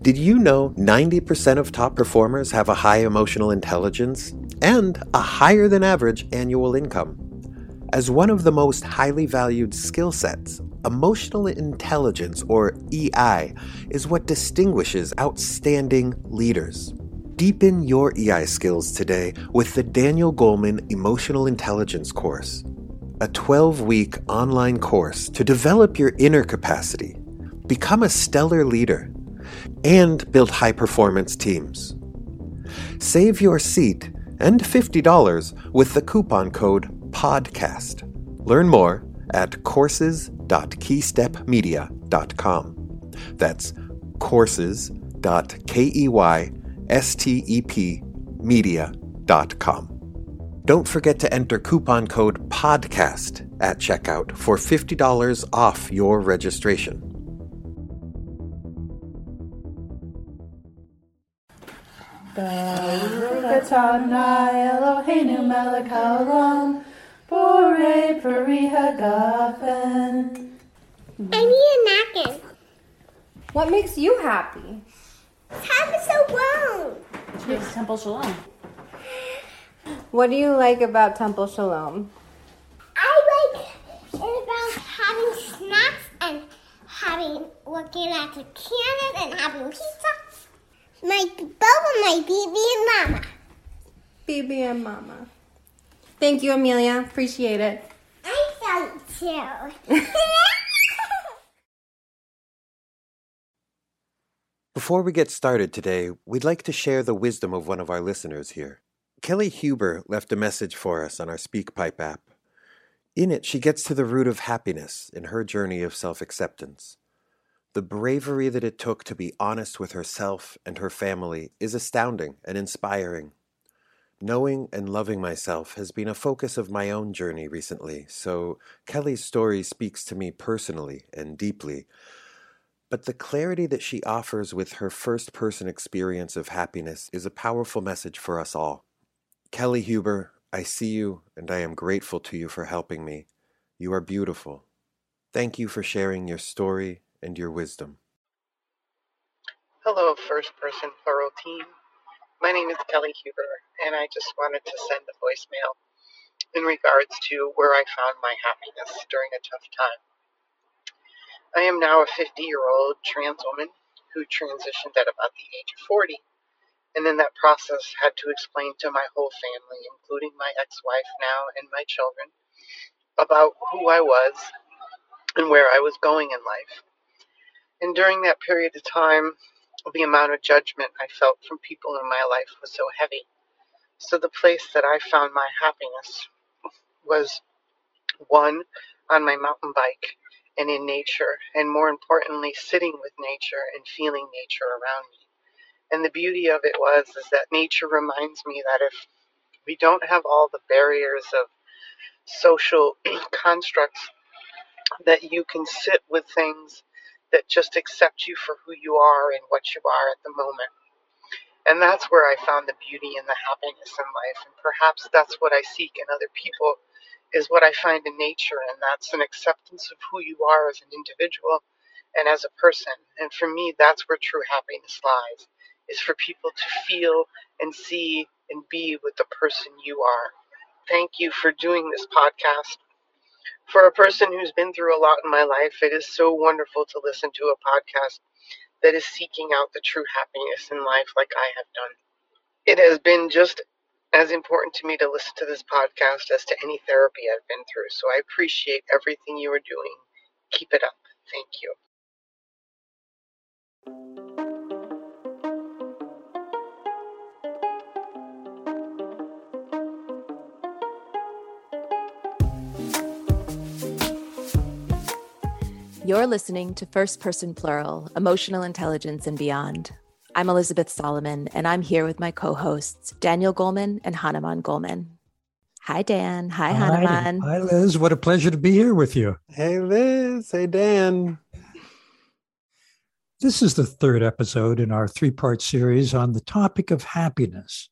Did you know 90% of top performers have a high emotional intelligence and a higher than average annual income? As one of the most highly valued skill sets, emotional intelligence, or EI, is what distinguishes outstanding leaders. Deepen your EI skills today with the Daniel Goleman Emotional Intelligence course, a 12 week online course to develop your inner capacity, become a stellar leader, and build high performance teams. Save your seat and $50 with the coupon code PODCAST. Learn more at courses.keystepmedia.com. That's courses.keystepmedia.com. Don't forget to enter coupon code PODCAST at checkout for $50 off your registration. Baruch Adonai Eloheinu melech haolam, borei peri hagafen. I need a napkin. What makes you happy? Time is so long. It's Temple Shalom. What do you like about Temple Shalom? I like it about having snacks and having looking at the cannon and having pizza. My Bubba, my baby, and Mama. Baby and Mama. Thank you, Amelia. Appreciate it. I felt too. Before we get started today, we'd like to share the wisdom of one of our listeners here. Kelly Huber left a message for us on our SpeakPipe app. In it, she gets to the root of happiness in her journey of self acceptance. The bravery that it took to be honest with herself and her family is astounding and inspiring. Knowing and loving myself has been a focus of my own journey recently, so Kelly's story speaks to me personally and deeply. But the clarity that she offers with her first person experience of happiness is a powerful message for us all. Kelly Huber, I see you and I am grateful to you for helping me. You are beautiful. Thank you for sharing your story and your wisdom. Hello, first person plural team. My name is Kelly Huber, and I just wanted to send a voicemail in regards to where I found my happiness during a tough time. I am now a 50 year old trans woman who transitioned at about the age of 40, and in that process had to explain to my whole family, including my ex wife now and my children, about who I was and where I was going in life. And during that period of time, the amount of judgment I felt from people in my life was so heavy. So the place that I found my happiness was one on my mountain bike and in nature, and more importantly, sitting with nature and feeling nature around me. And the beauty of it was is that nature reminds me that if we don't have all the barriers of social constructs, that you can sit with things that just accept you for who you are and what you are at the moment. And that's where I found the beauty and the happiness in life. And perhaps that's what I seek in other people is what I find in nature. And that's an acceptance of who you are as an individual and as a person. And for me, that's where true happiness lies, is for people to feel and see and be with the person you are. Thank you for doing this podcast for a person who's been through a lot in my life, it is so wonderful to listen to a podcast that is seeking out the true happiness in life like I have done. It has been just as important to me to listen to this podcast as to any therapy I've been through. So I appreciate everything you are doing. Keep it up. Thank you. You're listening to First Person Plural Emotional Intelligence and Beyond. I'm Elizabeth Solomon, and I'm here with my co hosts, Daniel Goleman and Hanuman Goleman. Hi, Dan. Hi, Hanuman. Hi, Liz. What a pleasure to be here with you. Hey, Liz. Hey, Dan. This is the third episode in our three part series on the topic of happiness.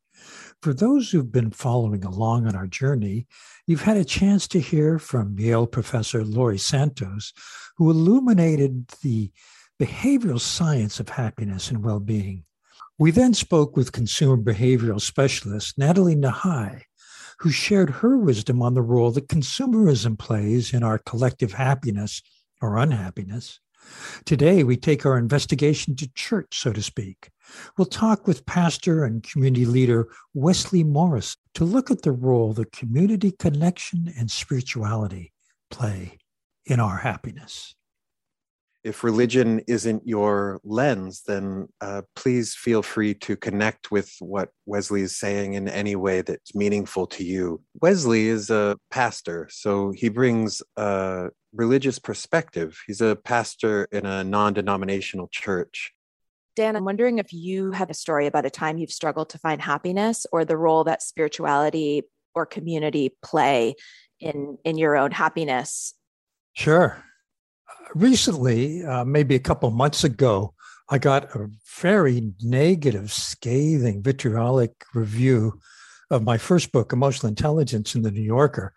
For those who've been following along on our journey, you've had a chance to hear from Yale professor Laurie Santos, who illuminated the behavioral science of happiness and well being. We then spoke with consumer behavioral specialist Natalie Nahai, who shared her wisdom on the role that consumerism plays in our collective happiness or unhappiness. Today, we take our investigation to church, so to speak. We'll talk with pastor and community leader Wesley Morris to look at the role that community connection and spirituality play in our happiness if religion isn't your lens, then uh, please feel free to connect with what Wesley is saying in any way that's meaningful to you. Wesley is a pastor, so he brings a religious perspective. He's a pastor in a non denominational church. Dan, I'm wondering if you have a story about a time you've struggled to find happiness or the role that spirituality or community play in in your own happiness. Sure recently, uh, maybe a couple months ago, I got a very negative, scathing, vitriolic review of my first book, Emotional Intelligence, in the New Yorker.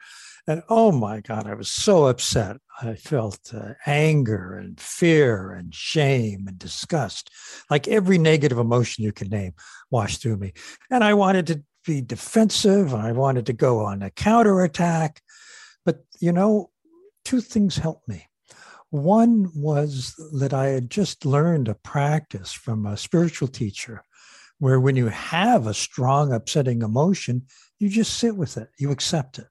And oh my God, I was so upset. I felt uh, anger and fear and shame and disgust, like every negative emotion you can name washed through me. And I wanted to be defensive. I wanted to go on a counterattack. But, you know, two things helped me. One was that I had just learned a practice from a spiritual teacher where when you have a strong, upsetting emotion, you just sit with it, you accept it,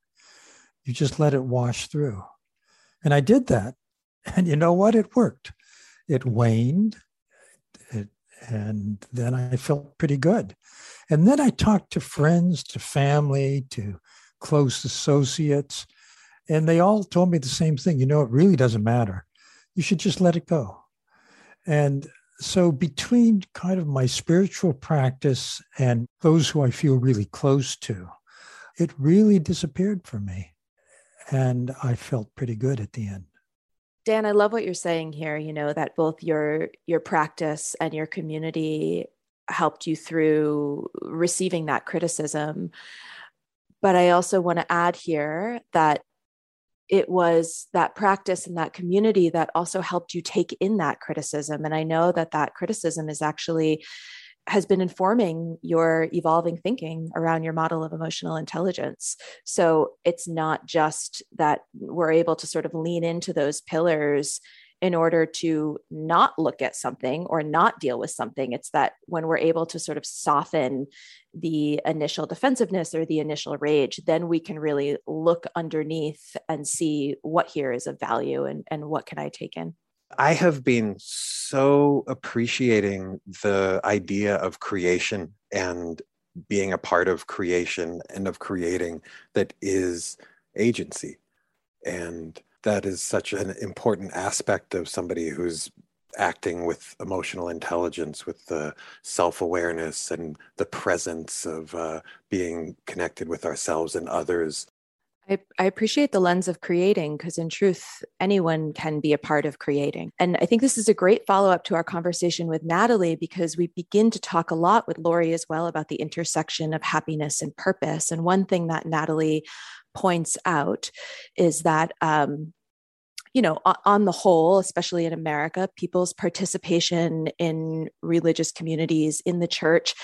you just let it wash through. And I did that. And you know what? It worked. It waned. It, and then I felt pretty good. And then I talked to friends, to family, to close associates, and they all told me the same thing. You know, it really doesn't matter you should just let it go. And so, between kind of my spiritual practice and those who I feel really close to, it really disappeared for me. And I felt pretty good at the end. Dan, I love what you're saying here, you know, that both your your practice and your community helped you through receiving that criticism. But I also want to add here that it was that practice and that community that also helped you take in that criticism and i know that that criticism is actually has been informing your evolving thinking around your model of emotional intelligence. So it's not just that we're able to sort of lean into those pillars in order to not look at something or not deal with something. It's that when we're able to sort of soften the initial defensiveness or the initial rage, then we can really look underneath and see what here is of value and, and what can I take in. I have been so appreciating the idea of creation and being a part of creation and of creating that is agency. And that is such an important aspect of somebody who's acting with emotional intelligence, with the self awareness and the presence of uh, being connected with ourselves and others. I, I appreciate the lens of creating because, in truth, anyone can be a part of creating. And I think this is a great follow up to our conversation with Natalie because we begin to talk a lot with Laurie as well about the intersection of happiness and purpose. And one thing that Natalie points out is that um, you know on the whole especially in america people's participation in religious communities in the church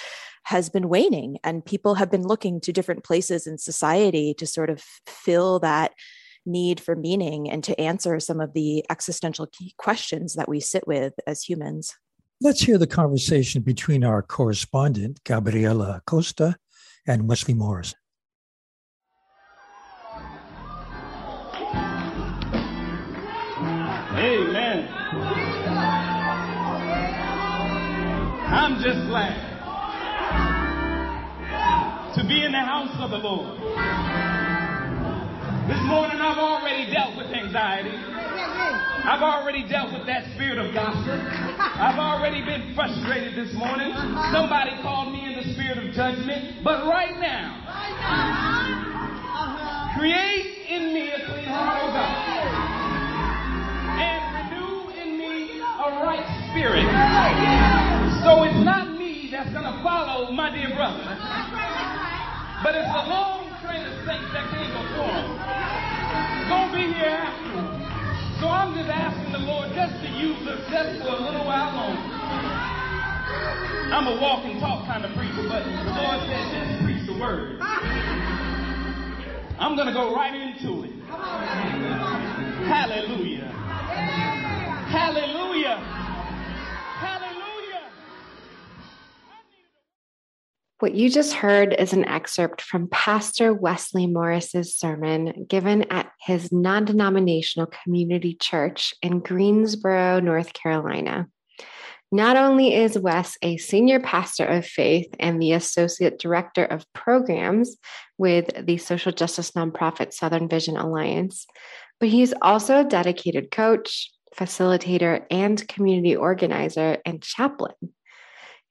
has been waning and people have been looking to different places in society to sort of fill that need for meaning and to answer some of the existential questions that we sit with as humans. Let's hear the conversation between our correspondent gabriela costa and wesley morris. Amen. I'm just glad to be in the house of the Lord. This morning I've already dealt with anxiety. I've already dealt with that spirit of gossip. I've already been frustrated this morning. Somebody called me in the spirit of judgment. But right now, create in me a clean heart, oh God And renew in me a right spirit. So it's not me that's going to follow my dear brother, but it's a long train of saints that came before him. It's going to be here after. So I'm just asking the Lord just to use us just for a little while longer. I'm a walk and talk kind of preacher, but the Lord said just preach the word. I'm going to go right into it. Hallelujah. Hallelujah. What you just heard is an excerpt from Pastor Wesley Morris's sermon given at his non denominational community church in Greensboro, North Carolina. Not only is Wes a senior pastor of faith and the associate director of programs with the social justice nonprofit Southern Vision Alliance, but he's also a dedicated coach, facilitator, and community organizer and chaplain.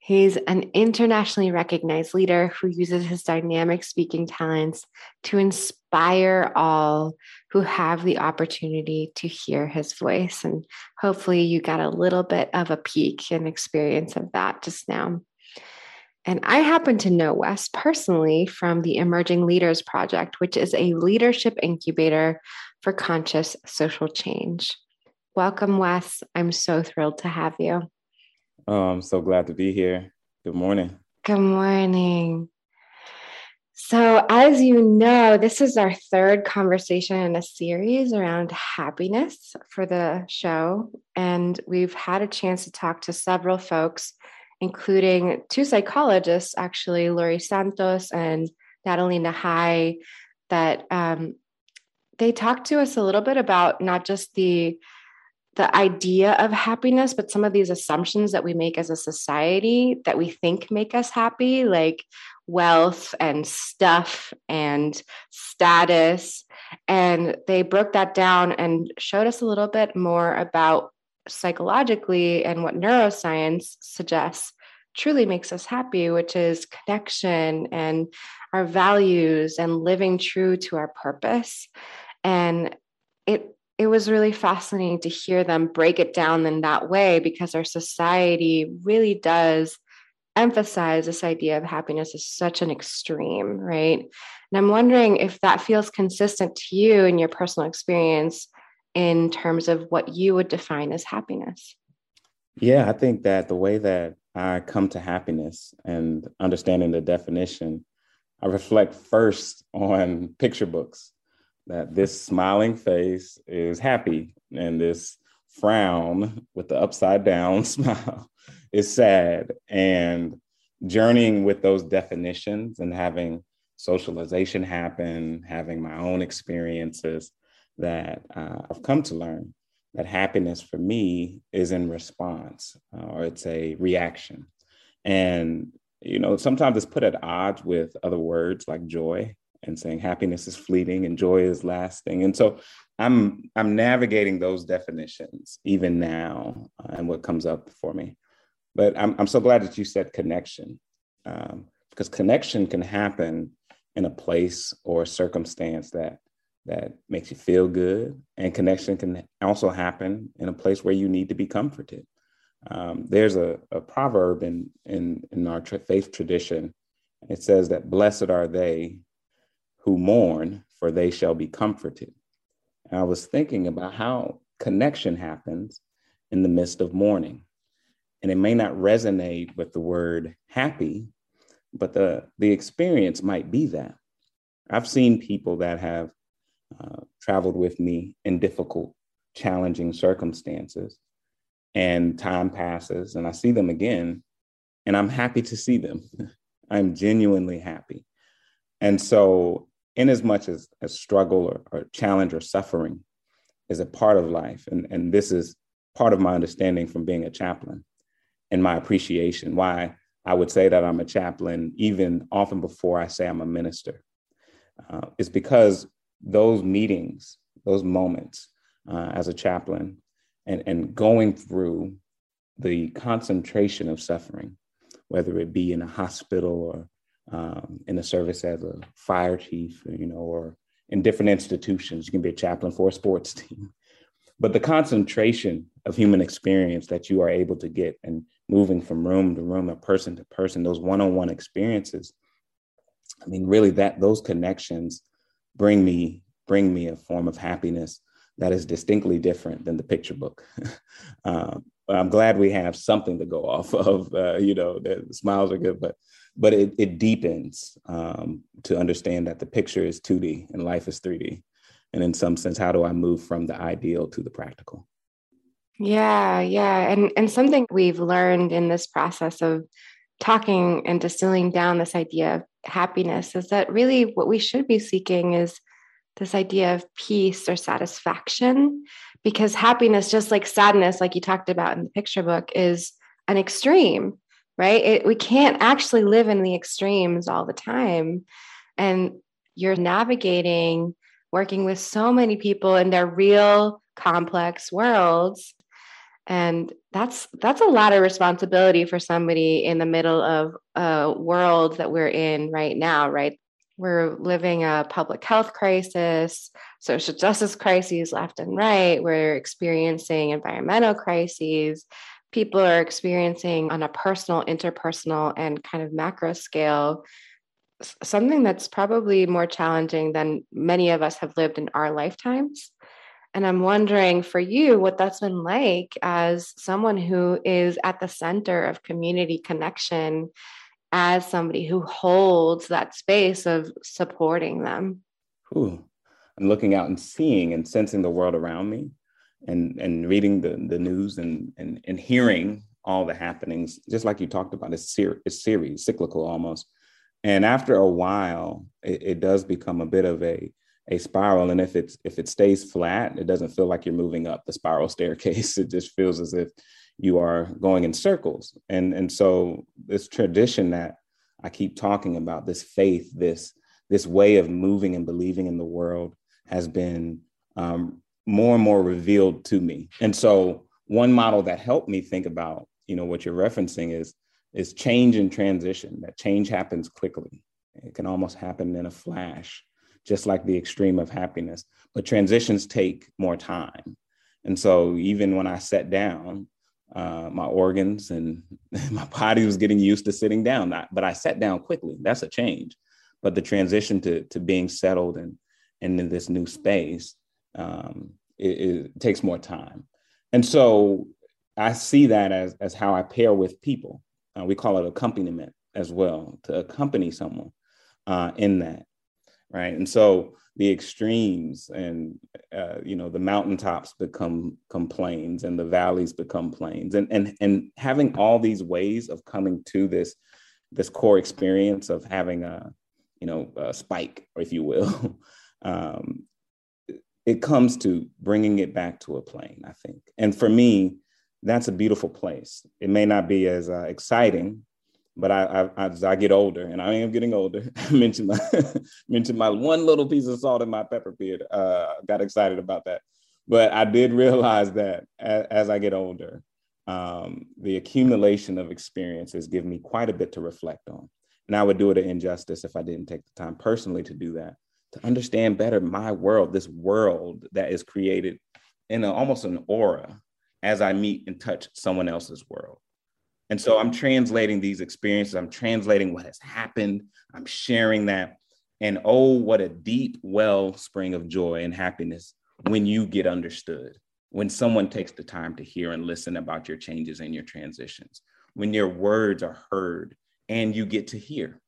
He's an internationally recognized leader who uses his dynamic speaking talents to inspire all who have the opportunity to hear his voice. And hopefully, you got a little bit of a peek and experience of that just now. And I happen to know Wes personally from the Emerging Leaders Project, which is a leadership incubator for conscious social change. Welcome, Wes. I'm so thrilled to have you. Oh, I'm so glad to be here. Good morning. Good morning. So, as you know, this is our third conversation in a series around happiness for the show. And we've had a chance to talk to several folks, including two psychologists, actually, Laurie Santos and Natalie Nahai, that um, they talked to us a little bit about not just the the idea of happiness, but some of these assumptions that we make as a society that we think make us happy, like wealth and stuff and status. And they broke that down and showed us a little bit more about psychologically and what neuroscience suggests truly makes us happy, which is connection and our values and living true to our purpose. And it it was really fascinating to hear them break it down in that way because our society really does emphasize this idea of happiness as such an extreme, right? And I'm wondering if that feels consistent to you in your personal experience in terms of what you would define as happiness. Yeah, I think that the way that I come to happiness and understanding the definition, I reflect first on picture books that this smiling face is happy and this frown with the upside down smile is sad. And journeying with those definitions and having socialization happen having my own experiences that uh, i've come to learn that happiness for me is in response uh, or it's a reaction. And you know sometimes it's put at odds with other words like joy and saying happiness is fleeting and joy is lasting. And so I'm I'm navigating those definitions even now uh, and what comes up for me. But I'm I'm so glad that you said connection um, because connection can happen in a place or a circumstance that that makes you feel good, and connection can also happen in a place where you need to be comforted. Um, there's a, a proverb in in in our faith tradition. It says that blessed are they who mourn, for they shall be comforted. And I was thinking about how connection happens in the midst of mourning. And it may not resonate with the word happy, but the, the experience might be that. I've seen people that have uh, traveled with me in difficult, challenging circumstances, and time passes, and I see them again, and I'm happy to see them. I'm genuinely happy. And so in as much as, as struggle or, or challenge or suffering is a part of life. And, and this is part of my understanding from being a chaplain and my appreciation why I would say that I'm a chaplain, even often before I say I'm a minister, uh, is because those meetings, those moments uh, as a chaplain, and, and going through the concentration of suffering, whether it be in a hospital or um, in the service as a fire chief, you know, or in different institutions. You can be a chaplain for a sports team. But the concentration of human experience that you are able to get and moving from room to room or person to person, those one-on-one experiences, I mean, really that those connections bring me bring me a form of happiness that is distinctly different than the picture book. um, I'm glad we have something to go off of. Uh, you know, the smiles are good, but but it, it deepens um, to understand that the picture is 2D and life is 3D. And in some sense, how do I move from the ideal to the practical? Yeah, yeah. And and something we've learned in this process of talking and distilling down this idea of happiness is that really what we should be seeking is this idea of peace or satisfaction because happiness just like sadness like you talked about in the picture book is an extreme right it, we can't actually live in the extremes all the time and you're navigating working with so many people in their real complex worlds and that's that's a lot of responsibility for somebody in the middle of a world that we're in right now right we're living a public health crisis, social justice crises left and right. We're experiencing environmental crises. People are experiencing on a personal, interpersonal, and kind of macro scale something that's probably more challenging than many of us have lived in our lifetimes. And I'm wondering for you what that's been like as someone who is at the center of community connection as somebody who holds that space of supporting them. Ooh, I'm looking out and seeing and sensing the world around me and, and reading the, the news and, and, and hearing all the happenings, just like you talked about, it's, ser- it's series, cyclical almost. And after a while, it, it does become a bit of a, a spiral. And if it's if it stays flat, it doesn't feel like you're moving up the spiral staircase. It just feels as if you are going in circles. And, and so this tradition that I keep talking about, this faith, this, this way of moving and believing in the world has been um, more and more revealed to me. And so one model that helped me think about, you know, what you're referencing is, is change and transition, that change happens quickly. It can almost happen in a flash, just like the extreme of happiness, but transitions take more time. And so even when I sat down, uh, my organs and my body was getting used to sitting down. but I sat down quickly. That's a change. But the transition to to being settled and and in this new space, um, it, it takes more time. And so I see that as as how I pair with people. Uh, we call it accompaniment as well to accompany someone uh, in that, right? And so the extremes and uh, you know the mountaintops become, plains and the valleys become plains and and and having all these ways of coming to this this core experience of having a you know a spike if you will um, it comes to bringing it back to a plane i think. And for me that's a beautiful place. It may not be as uh, exciting but I, I, as I get older, and I am getting older, I mentioned my mentioned my one little piece of salt in my pepper beard. Uh, got excited about that, but I did realize that as, as I get older, um, the accumulation of experiences give me quite a bit to reflect on, and I would do it an injustice if I didn't take the time personally to do that, to understand better my world, this world that is created in a, almost an aura as I meet and touch someone else's world. And so I'm translating these experiences, I'm translating what has happened, I'm sharing that. And oh, what a deep wellspring of joy and happiness when you get understood, when someone takes the time to hear and listen about your changes and your transitions, when your words are heard and you get to hear.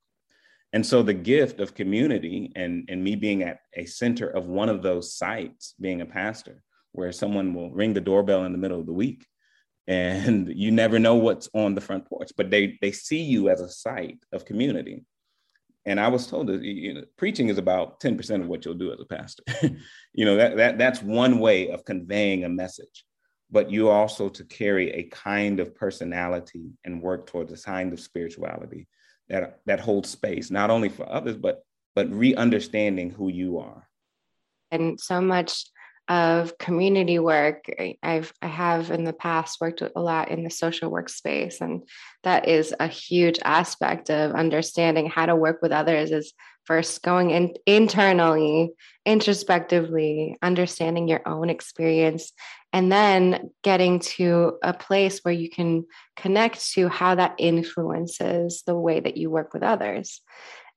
And so the gift of community and, and me being at a center of one of those sites, being a pastor, where someone will ring the doorbell in the middle of the week and you never know what's on the front porch but they they see you as a site of community. And i was told that you know, preaching is about 10% of what you'll do as a pastor. You know that, that that's one way of conveying a message but you also to carry a kind of personality and work towards a kind of spirituality that that holds space not only for others but but re-understanding who you are. And so much of community work i've i have in the past worked a lot in the social work space and that is a huge aspect of understanding how to work with others is first going in internally introspectively understanding your own experience and then getting to a place where you can connect to how that influences the way that you work with others.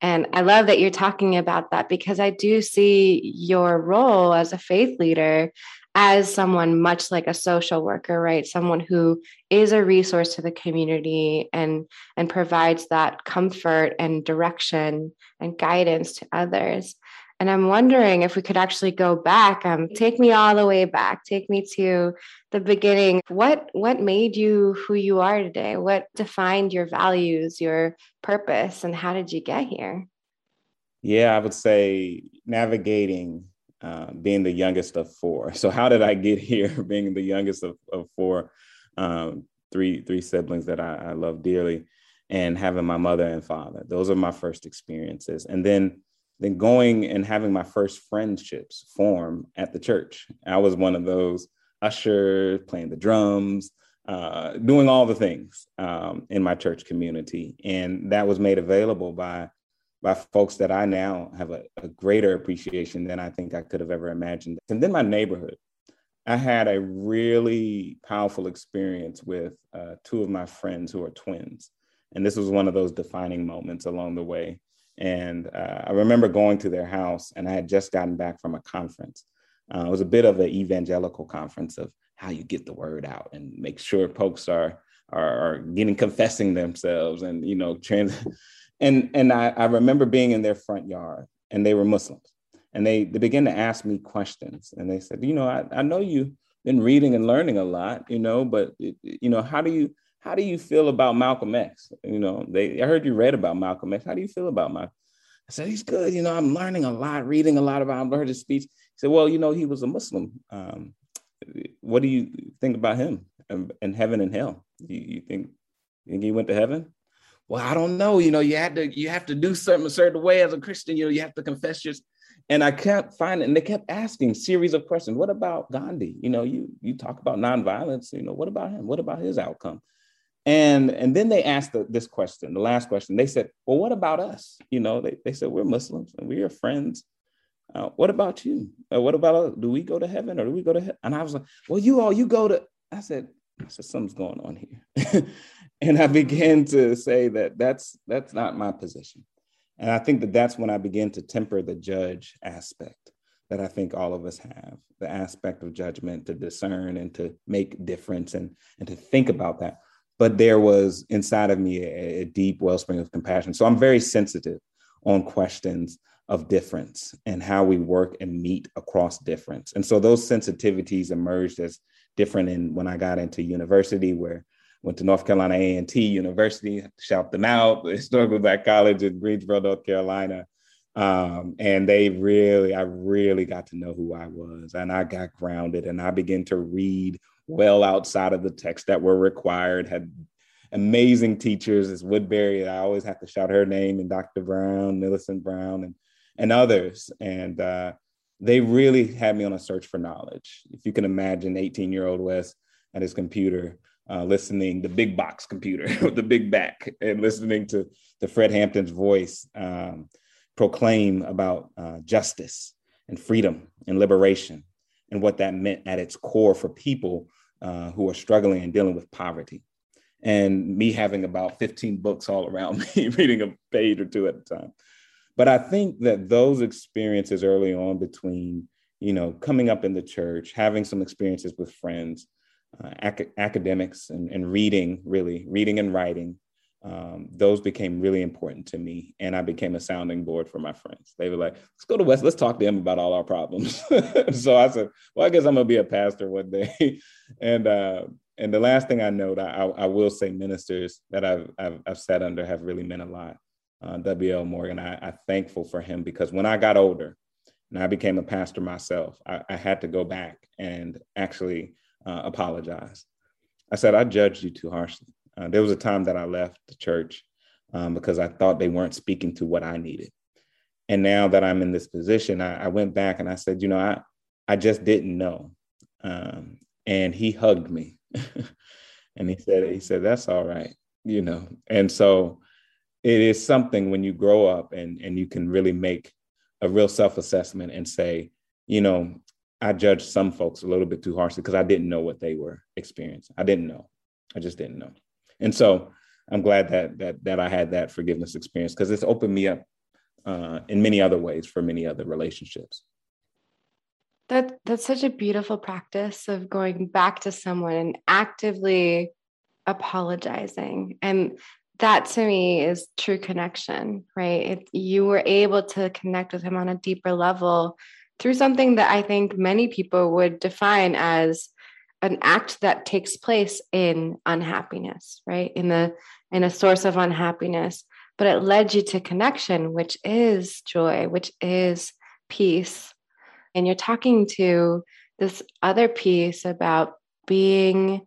And I love that you're talking about that because I do see your role as a faith leader as someone much like a social worker right? Someone who is a resource to the community and and provides that comfort and direction and guidance to others. And i'm wondering if we could actually go back um, take me all the way back take me to the beginning. What what made you who you are today? What defined your values your purpose and how did you get here? Yeah i would say navigating uh, being the youngest of four. So how did I get here? being the youngest of, of four, um, three three siblings that I, I, love dearly, and having my mother and father. Those are my first experiences, and then then going and having my first friendships form at the church. I was one of those ushers, playing the drums. Uh, doing all the things um, in my church community. And that was made available by by folks that I now have a, a, greater appreciation than I think I could have ever imagined. And then my neighborhood. I had a really powerful experience with uh, two of my friends who are twins. And this was one of those defining moments along the way. And uh, I remember going to their house, and I had just gotten back from a conference. Uh, it was a bit of an evangelical conference of how you get the word out and make sure folks are are, are getting confessing themselves and you know trans and and I, I remember being in their front yard and they were muslims and they they began to ask me questions and they said you know i, I know you've been reading and learning a lot you know but you know how do you how do you feel about malcolm x? You know they i heard you read about malcolm x. How do you feel about malcolm? I said he's good you know i'm learning a lot reading a lot about I heard his speech. He said well you know he was a muslim um, what do you think about him and, and heaven and hell? You, you think you think he went to heaven well, I don't know. You know, you had to you have to do something a certain way as a Christian. You know, you have to confess your. And I kept finding, and they kept asking series of questions. What about Gandhi? You know, you you talk about nonviolence. You know, what about him? What about his outcome? And and then they asked the, this question, the last question. They said, "Well, what about us? You know, they, they said we're Muslims and we are friends. Uh, what about you? Uh, what about us? Do we go to heaven or do we go to hell?" And I was like, "Well, you all, you go to." I said, "I said something's going on here." and I began to say that that's that's not my position. And I think that that's when I begin to temper the judge aspect that I think all of us have, the aspect of judgment to discern and to make difference and, and to think about that. But there was inside of me a, a deep wellspring of compassion. So I'm very sensitive on questions of difference and how we work and meet across difference. And so those sensitivities emerged as different in when I got into university where went to North Carolina A&T University, shout them out, historical black college in Greensboro, North Carolina. Um, and they really, I really got to know who I was and I got grounded and I began to read well outside of the text that were required, had amazing teachers as Woodbury. I always have to shout her name and Dr. Brown, Millicent Brown and, and others. And uh, they really had me on a search for knowledge. If you can imagine 18 year old Wes at his computer, uh, listening the big box computer with the big back and listening to, to Fred Hampton's voice um, proclaim about uh, justice and freedom and liberation and what that meant at its core for people uh, who are struggling and dealing with poverty. And me having about 15 books all around me, reading a page or two at a time. But I think that those experiences early on between, you know, coming up in the church, having some experiences with friends, uh, ac- academics and, and, reading, really, reading and writing, um, those became really important to me. And I became a sounding board for my friends. They were like, let's go to Wes, let's talk to them about all our problems. so I said, well, I guess I'm going to be a pastor one day. and, uh, and the last thing I know, I, I will say ministers that I've, I've, I've sat under have really meant a lot. Uh, W.L. Morgan, I, I'm thankful for him because when I got older and I became a pastor myself, I, I had to go back and actually uh, apologize. I said, I judged you too harshly. Uh, there was a time that I left the church um, because I thought they weren't speaking to what I needed. And now that I'm in this position, I, I went back and I said, you know, I, I just didn't know. Um, and he hugged me and he said, he said, that's all right, you know. And so it is something when you grow up and, and you can really make a real self-assessment and say, you know, I judged some folks a little bit too harshly because I didn't know what they were experiencing. I didn't know. I just didn't know. And so I'm glad that that that I had that forgiveness experience because it's opened me up uh, in many other ways for many other relationships. That that's such a beautiful practice of going back to someone and actively apologizing. And that to me is true connection, right? You were able to connect with him on a deeper level through something that I think many people would define as an act that takes place in unhappiness, right? In the in a source of unhappiness, but it led you to connection, which is joy, which is peace. And you're talking to this other piece about being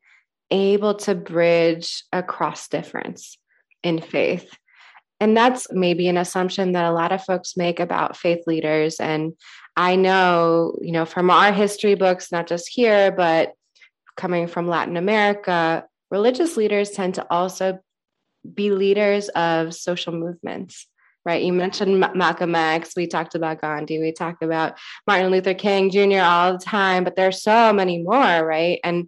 able to bridge across difference in faith. And that's maybe an assumption that a lot of folks make about faith leaders. And I know, you know, from our history books, not just here, but coming from Latin America, religious leaders tend to also be leaders of social movements, right? You mentioned Malcolm X, we talked about Gandhi, we talked about Martin Luther King Jr. all the time, but there's so many more, right? And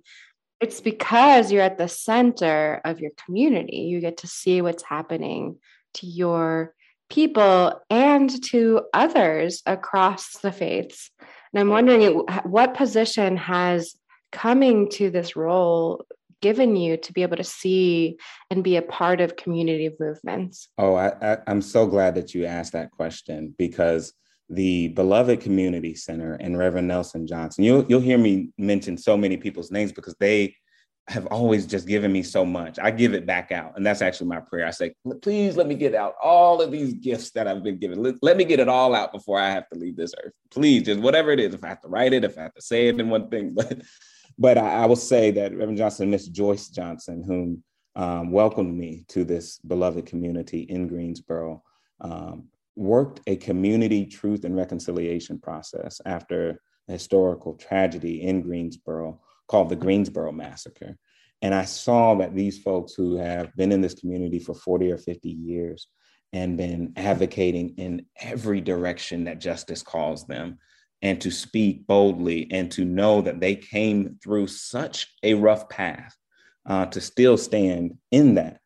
it's because you're at the center of your community. You get to see what's happening to your people and to others across the faiths. And I'm wondering what position has coming to this role given you to be able to see and be a part of community movements? Oh, I, am so glad that you asked that question because the beloved community center and Reverend Nelson Johnson, you'll you'll hear me mention so many people's names because they have always just given me so much. I give it back out. And that's actually my prayer. I say, please let me get out all of these gifts that I've been given. Let, let, me get it all out before I have to leave this earth. Please, just whatever it is, if I have to write it, if I have to say it in one thing. But but I, I will say that Reverend Johnson Miss Joyce Johnson, whom um, welcomed me to this beloved community in Greensboro, um, worked a community truth and reconciliation process after a historical tragedy in Greensboro called the Greensboro Massacre. And I saw that these folks who have been in this community for 40 or 50 years and been advocating in every direction that justice calls them and to speak boldly and to know that they came through such a rough path uh, to still stand in that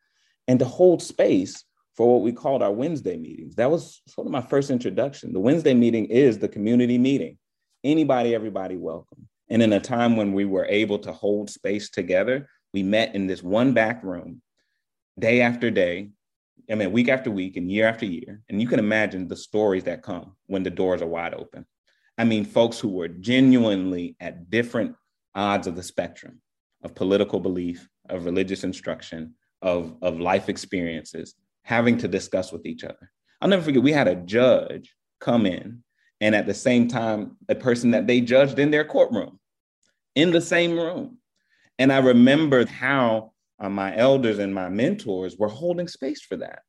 and to hold space for what we called our Wednesday meetings. That was sort of my first introduction. The Wednesday meeting is the community meeting. Anybody, everybody welcome. And in a time when we were able to hold space together, we met in this one back room day after day, I mean, week after week and year after year. And you can imagine the stories that come when the doors are wide open. I mean, folks who were genuinely at different odds of the spectrum of political belief, of religious instruction, of, of life experiences, having to discuss with each other. I'll never forget, we had a judge come in, and at the same time, a person that they judged in their courtroom, in the same room. And I remember how uh, my elders and my mentors were holding space for that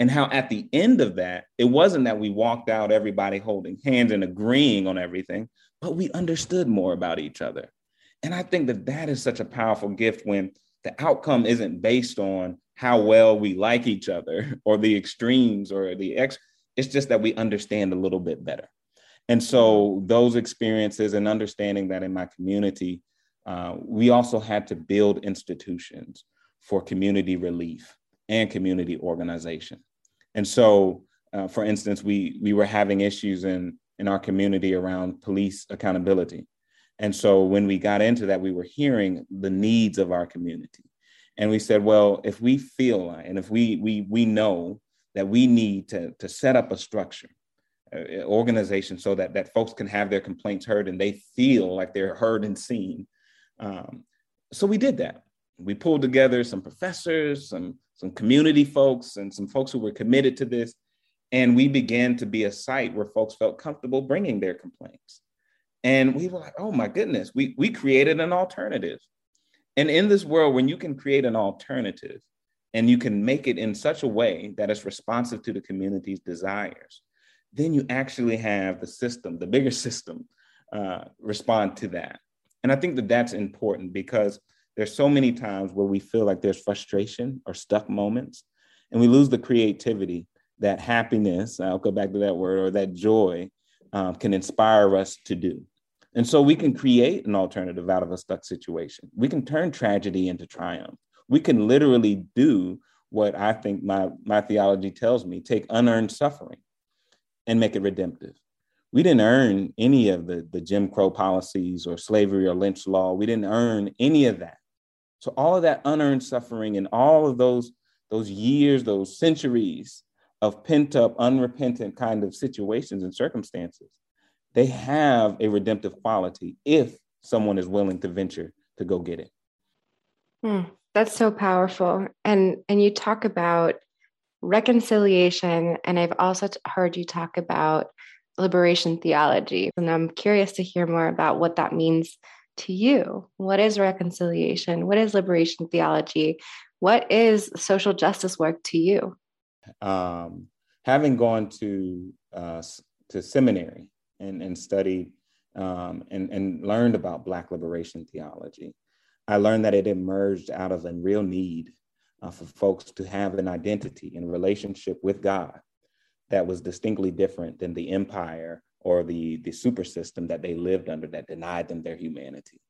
and how at the end of that, it wasn't that we walked out everybody holding hands and agreeing on everything, but we understood more about each other. And I think that that is such a powerful gift when the outcome isn't based on how well we like each other or the extremes or the ex. It's just that we understand a little bit better. And so those experiences and understanding that in my community, uh, we also had to build institutions for community relief and community organization. And so, uh, for instance, we we were having issues in in our community around police accountability. And so when we got into that, we were hearing the needs of our community. And we said, well, if we feel like and if we we we know that we need to, to set up a structure, organization so that, that folks can have their complaints heard and they feel like they're heard and seen. Um, so we did that. We pulled together some professors, some some community folks and some folks who were committed to this. And we began to be a site where folks felt comfortable bringing their complaints. And we were like, oh my goodness, we, we created an alternative. And in this world, when you can create an alternative and you can make it in such a way that it's responsive to the community's desires, then you actually have the system, the bigger system, uh, respond to that. And I think that that's important because there's so many times where we feel like there's frustration or stuck moments, and we lose the creativity that happiness, I'll go back to that word, or that joy um, can inspire us to do. And so we can create an alternative out of a stuck situation. We can turn tragedy into triumph. We can literally do what I think my, my theology tells me take unearned suffering and make it redemptive. We didn't earn any of the, the Jim Crow policies or slavery or lynch law. We didn't earn any of that. So all of that unearned suffering and all of those, those years, those centuries of pent up, unrepentant kind of situations and circumstances, they have a redemptive quality if someone is willing to venture to go get it. Hmm, that's so powerful. And and you talk about reconciliation, and I've also heard you talk about liberation theology. And I'm curious to hear more about what that means to you. What is reconciliation? What is liberation theology? What is social justice work to you? Um, having gone to uh, to seminary and, and studied um, and, and learned about Black liberation theology, I learned that it emerged out of a real need uh, for folks to have an identity and relationship with God that was distinctly different than the empire or the, the super system that they lived under that denied them their humanity.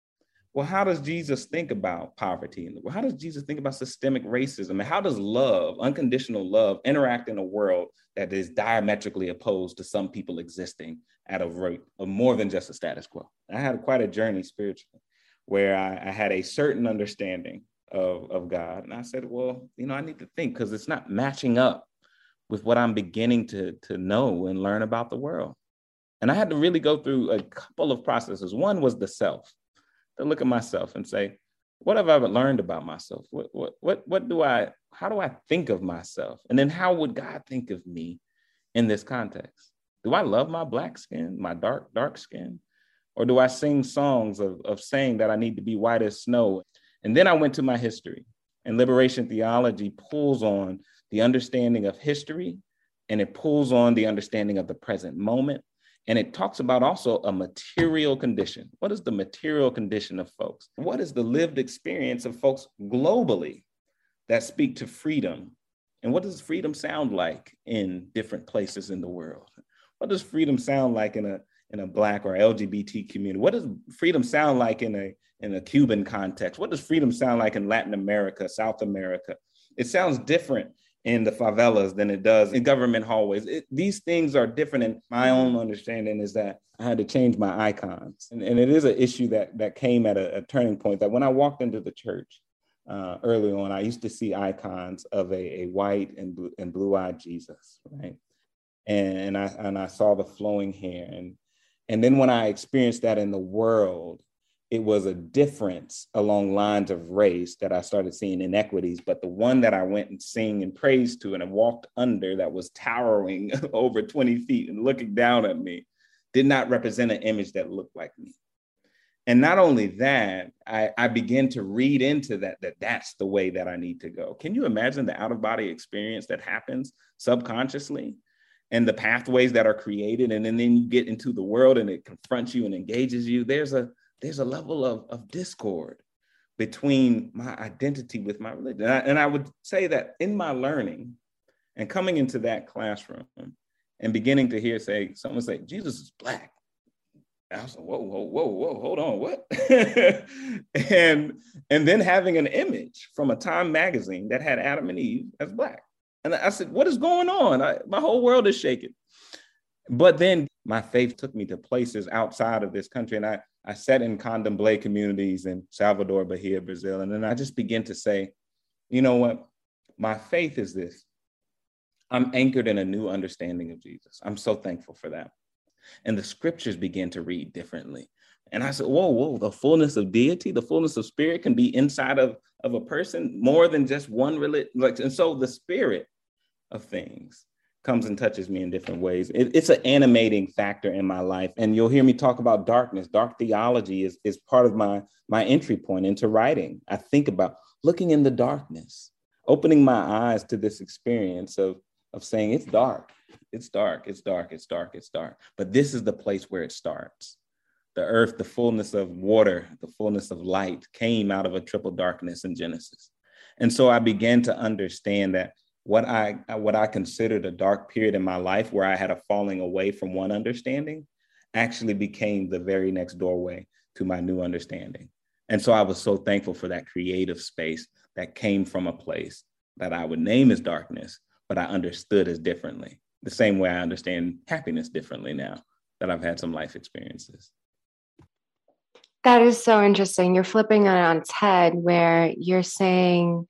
Well, how does Jesus think about poverty? And how does Jesus think about systemic racism? And how does love, unconditional love, interact in a world that is diametrically opposed to some people existing at a rate of more than just a status quo? I had quite a journey spiritually where I, I had a certain understanding of, of God. And I said, well, you know, I need to think because it's not matching up with what I'm beginning to, to know and learn about the world. And I had to really go through a couple of processes. One was the self, to look at myself and say, what have I learned about myself? What, what, what, what do I, how do I think of myself? And then how would God think of me in this context? Do I love my black skin, my dark, dark skin? Or do I sing songs of, of saying that I need to be white as snow? And then I went to my history, and liberation theology pulls on the understanding of history and it pulls on the understanding of the present moment and it talks about also a material condition. What is the material condition of folks? What is the lived experience of folks globally that speak to freedom? And what does freedom sound like in different places in the world? What does freedom sound like in a in a black or LGBT community? What does freedom sound like in a in a Cuban context? What does freedom sound like in Latin America, South America? It sounds different in the favelas than it does in government hallways. It, these things are different. And my own understanding is that I had to change my icons. And, and it is an issue that, that came at a, a, turning point that when I walked into the church uh, early on, I used to see icons of a, a white and, blue, and blue-eyed Jesus, right? And, and, I, and I saw the flowing hair. And, and then when I experienced that in the world, it was a difference along lines of race that I started seeing inequities. But the one that I went and sing and praised to and I walked under that was towering over 20 feet and looking down at me did not represent an image that looked like me. And not only that, I, I began to read into that, that that's the way that I need to go. Can you imagine the out of body experience that happens subconsciously? And the pathways that are created and then, then you get into the world and it confronts you and engages you there's a there's a level of, of discord between my identity with my religion. And I, and I would say that in my learning and coming into that classroom and beginning to hear say someone say Jesus is black. I was like, whoa, whoa, whoa, whoa, hold on, what? and and then having an image from a Time magazine that had Adam and Eve as black. And I said, what is going on? I, my whole world is shaking. But then my faith took me to places outside of this country. And I, I sat in candomblé communities in Salvador, Bahia, Brazil. And then I just began to say, you know what? My faith is this I'm anchored in a new understanding of Jesus. I'm so thankful for that. And the scriptures began to read differently. And I said, whoa, whoa, the fullness of deity, the fullness of spirit can be inside of, of a person more than just one religion. Like, and so the spirit of things comes and touches me in different ways. It, it's an animating factor in my life. And you'll hear me talk about darkness. Dark theology is, is part of my, my entry point into writing. I think about looking in the darkness, opening my eyes to this experience of, of saying it's dark, it's dark, it's dark, it's dark, it's dark. But this is the place where it starts. The earth, the fullness of water, the fullness of light came out of a triple darkness in Genesis. And so I began to understand that what I what I considered a dark period in my life where I had a falling away from one understanding actually became the very next doorway to my new understanding. And so I was so thankful for that creative space that came from a place that I would name as darkness, but I understood as differently. The same way I understand happiness differently now. that I've had some life experiences. That is so interesting. You're flipping it on its head where you're saying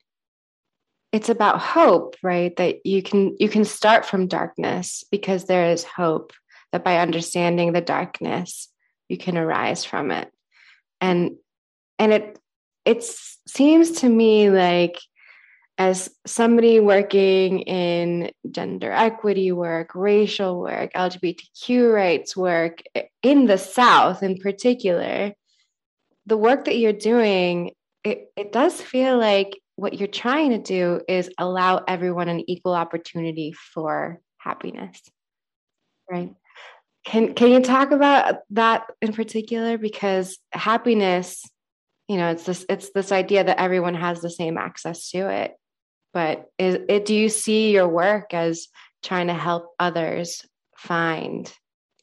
it's about hope, right? That you can you can start from darkness because there is hope that by understanding the darkness, you can arise from it. And and it it seems to me like as somebody working in gender equity work, racial work, LGBTQ rights work in the South in particular, the work that you're doing, it, it does feel like what you're trying to do is allow everyone an equal opportunity for happiness. Right. Can can you talk about that in particular? Because happiness, you know, it's this it's this idea that everyone has the same access to it. But is it do you see your work as trying to help others find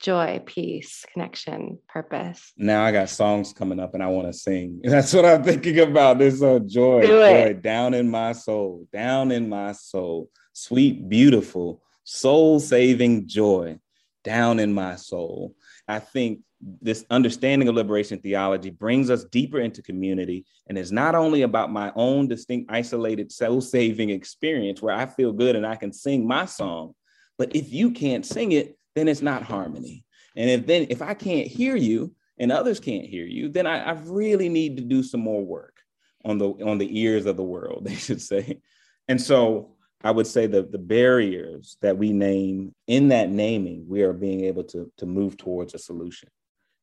joy, peace, connection, purpose. Now I got songs coming up and I want to sing. That's what I'm thinking about. This uh, joy, joy down in my soul, down in my soul, sweet, beautiful, soul saving joy down in my soul. I think this understanding of liberation theology brings us deeper into community and is not only about my own distinct, isolated, soul saving experience where I feel good and I can sing my song. But if you can't sing it, then it's not harmony. And if then if I can't hear you and others can't hear you, then I, I really need to do some more work on the on the ears of the world, they should say. And so I would say that the barriers that we name in that naming, we are being able to, to move towards a solution.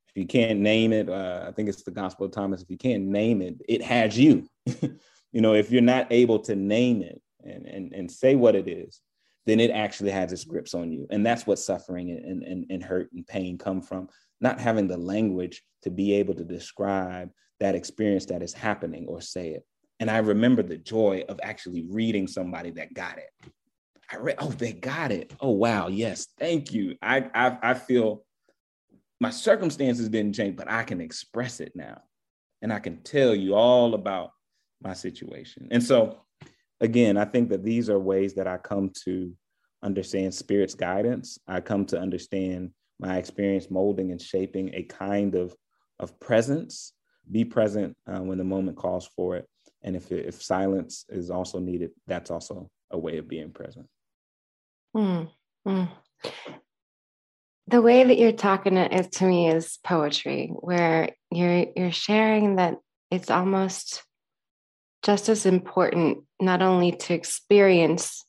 If you can't name it, uh, I think it's the Gospel of Thomas. If you can't name it, it has you. you know, if you're not able to name it and, and, and say what it is, then it actually has its grips on you. And that's what suffering and, and, and hurt and pain come from. Not having the language to be able to describe that experience that is happening or say it. And I remember the joy of actually reading somebody that got it. I read, oh, they got it. Oh, wow. Yes. Thank you. I, I, I feel my circumstances didn't change, but I can express it now. And I can tell you all about my situation. And so again, I think that these are ways that I come to understand spirit's guidance. I come to understand my experience molding and shaping a kind of, of presence. Be present uh, when the moment calls for it. And if, if silence is also needed, that's also a way of being present. Mm. The way that you're talking to me is poetry, where you're you're sharing that it's almost just as important not only to experience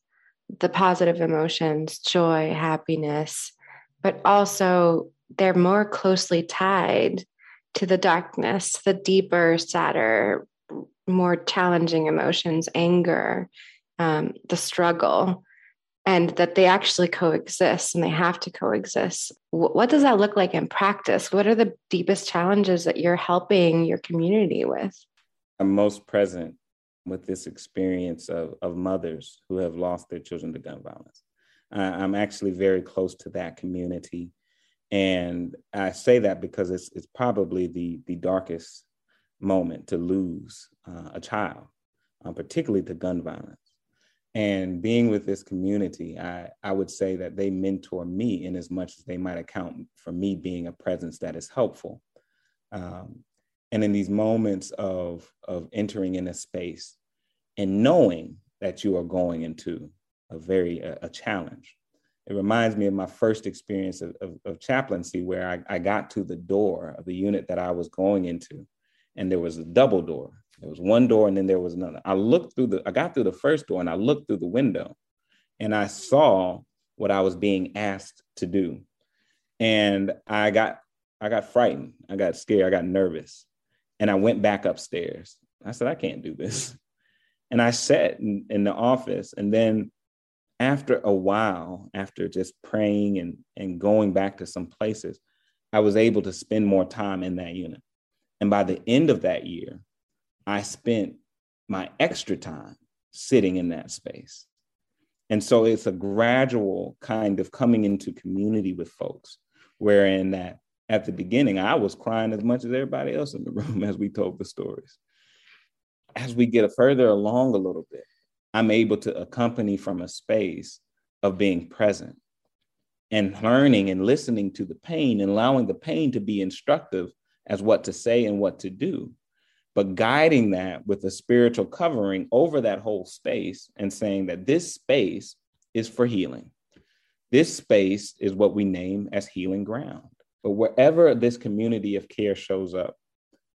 the positive emotions, joy, happiness, but also they're more closely tied to the darkness, the deeper, sadder, more challenging emotions, anger, um, the struggle, and that they actually coexist and they have to coexist. W- what does that look like in practice? What are the deepest challenges that you're helping your community with? I'm most present with this experience of, of mothers who have lost their children to gun violence. I'm actually very close to that community. And I say that because it's, it's probably the, the darkest moment to lose uh, a child, uh, particularly to gun violence. And being with this community, I, I would say that they mentor me in as much as they might account for me being a presence that is helpful. Um, and in these moments of, of entering in a space and knowing that you are going into a very a, a challenge. It reminds me of my first experience of, of, of chaplaincy where I, I got to the door of the unit that I was going into and there was a double door. There was one door and then there was another. I looked through the, I got through the first door and I looked through the window and I saw what I was being asked to do. And I got, I got frightened. I got scared. I got nervous. And I went back upstairs. I said, I can't do this. And I sat in, in the office. And then after a while, after just praying and, and going back to some places, I was able to spend more time in that unit. And by the end of that year, I spent my extra time sitting in that space. And so it's a gradual kind of coming into community with folks, wherein that at the beginning, I was crying as much as everybody else in the room as we told the stories. As we get further along a little bit, I'm able to accompany from a space of being present and learning and listening to the pain and allowing the pain to be instructive as what to say and what to do but guiding that with a spiritual covering over that whole space and saying that this space is for healing. This space is what we name as healing ground. But wherever this community of care shows up,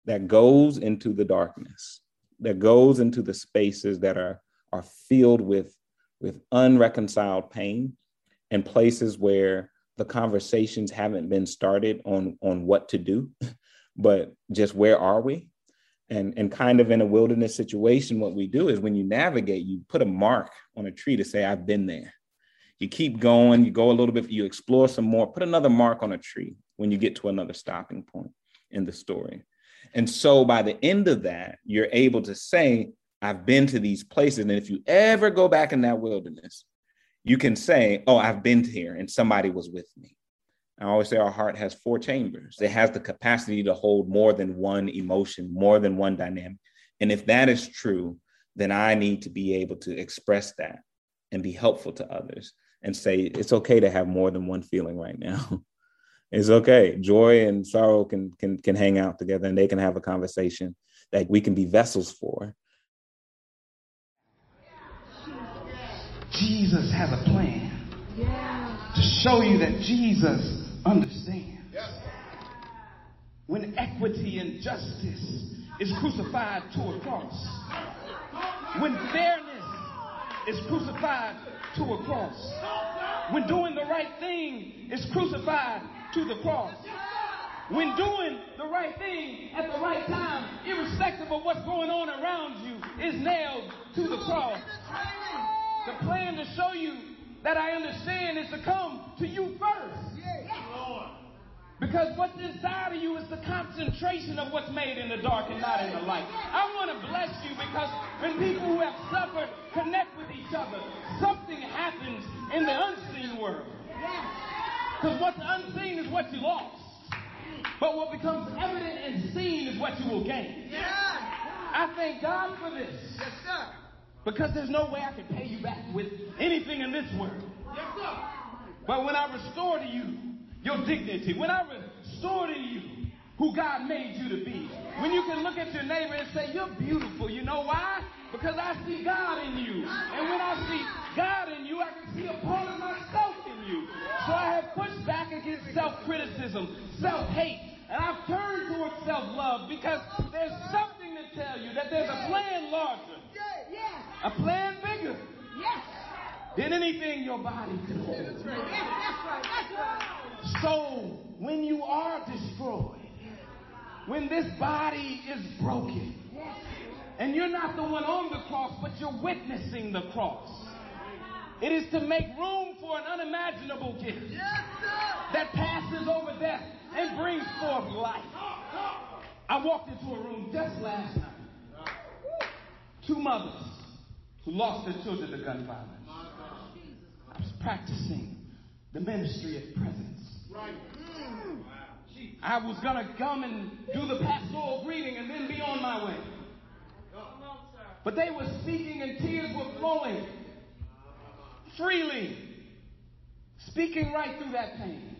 that goes into the darkness, that goes into the spaces that are, are filled with, with unreconciled pain and places where the conversations haven't been started on, on what to do, but just where are we? and and kind of in a wilderness situation what we do is when you navigate you put a mark on a tree to say i've been there you keep going you go a little bit you explore some more put another mark on a tree when you get to another stopping point in the story and so by the end of that you're able to say i've been to these places and if you ever go back in that wilderness you can say oh i've been here and somebody was with me I always say our heart has four chambers. It has the capacity to hold more than one emotion, more than one dynamic. And if that is true, then I need to be able to express that and be helpful to others and say it's okay to have more than one feeling right now. it's okay. Joy and sorrow can can can hang out together and they can have a conversation that we can be vessels for. Jesus has a plan to show you that Jesus understand. When equity and justice is crucified to a cross, when fairness is crucified to a cross, when doing the right thing is crucified to the cross, when doing the right thing at the right time, irrespective of what's going on around you, is nailed to the cross. The plan to show you that I understand is to come to you first. Because what's inside of you is the concentration of what's made in the dark and not in the light. I want to bless you because when people who have suffered connect with each other, something happens in the unseen world. Because what's unseen is what you lost. But what becomes evident and seen is what you will gain. I thank God for this. Because there's no way I can pay you back with anything in this world. But when I restore to you your dignity, when I restore to you who God made you to be, when you can look at your neighbor and say, You're beautiful, you know why? Because I see God in you. And when I see God in you, I can see a part of myself in you. So I have pushed back against self criticism, self hate, and I've turned towards self love because there's something to tell you that there's a plan larger, a plan bigger than anything your body could hold. So when you are destroyed, when this body is broken, and you're not the one on the cross, but you're witnessing the cross. It is to make room for an unimaginable gift that passes over death and brings forth life. I walked into a room just last night. Two mothers who lost their children to gun violence. Practicing the ministry of presence. right I was going to come and do the pastoral greeting and then be on my way. But they were speaking and tears were flowing freely, speaking right through that pain.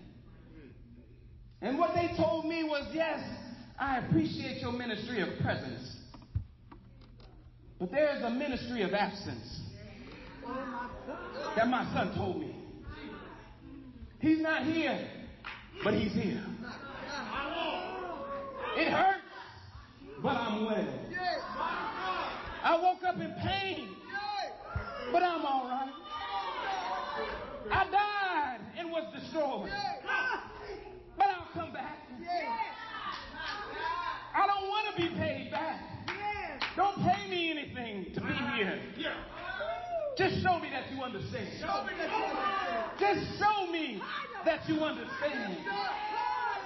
And what they told me was, yes, I appreciate your ministry of presence. But there is a ministry of absence that my son told me. He's not here but he's here. It hurts, but I'm well. I woke up in pain, but I'm all right. I died and was destroyed, but I'll come back. I don't want to be paid back. Don't pay me anything to be here. Just show me that you understand. Just show me that you understand.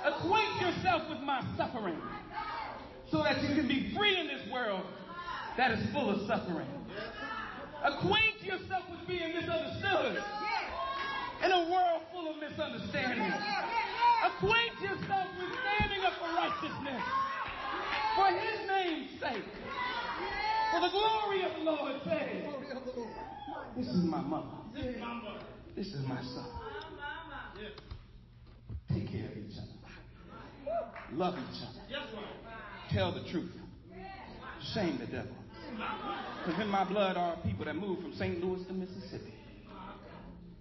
Acquaint yourself with my suffering so that you can be free in this world that is full of suffering. Acquaint yourself with being misunderstood in a world full of misunderstanding. Acquaint yourself with standing up for righteousness for his name's sake. For the glory of the Lord says, this is my mother. This is my son. Take care of each other. Love each other. Tell the truth. Shame the devil. Because in my blood are people that moved from St. Louis to Mississippi.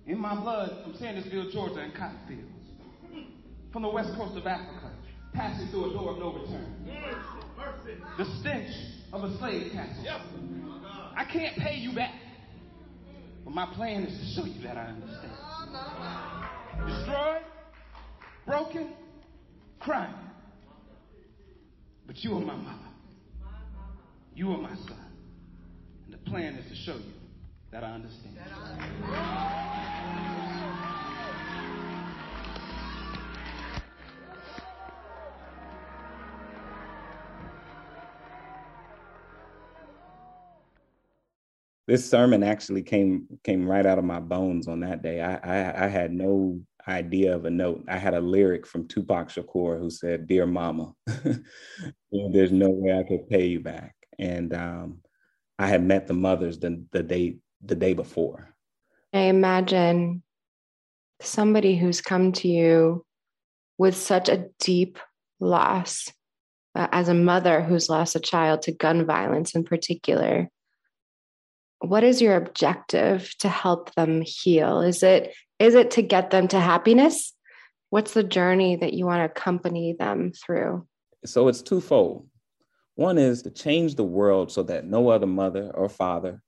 In my blood from Sandersville, Georgia, and cotton fields. From the west coast of Africa, passing through a door of no return. The stench of a slave castle. I can't pay you back. But my plan is to show you that I understand. Destroyed, broken, crying. But you are my mother. You are my son. And the plan is to show you that I understand. This sermon actually came came right out of my bones on that day. I, I, I had no idea of a note. I had a lyric from Tupac Shakur who said, "Dear Mama, there's no way I could pay you back." And um, I had met the mothers the the day the day before. I imagine somebody who's come to you with such a deep loss, uh, as a mother who's lost a child to gun violence in particular what is your objective to help them heal? Is it is it to get them to happiness? What's the journey that you want to accompany them through? So it's twofold. One is to change the world so that no other mother or father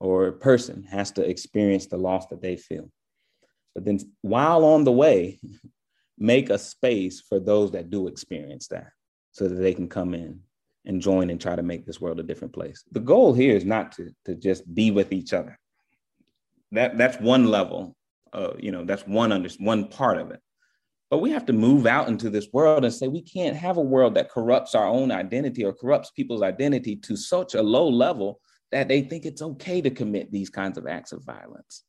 or person has to experience the loss that they feel. But then while on the way make a space for those that do experience that so that they can come in and join and try to make this world a different place. The goal here is not to, to just be with each other. That, that's one level, uh, you know, that's one under, one part of it. But we have to move out into this world and say we can't have a world that corrupts our own identity or corrupts people's identity to such a low level that they think it's okay to commit these kinds of acts of violence.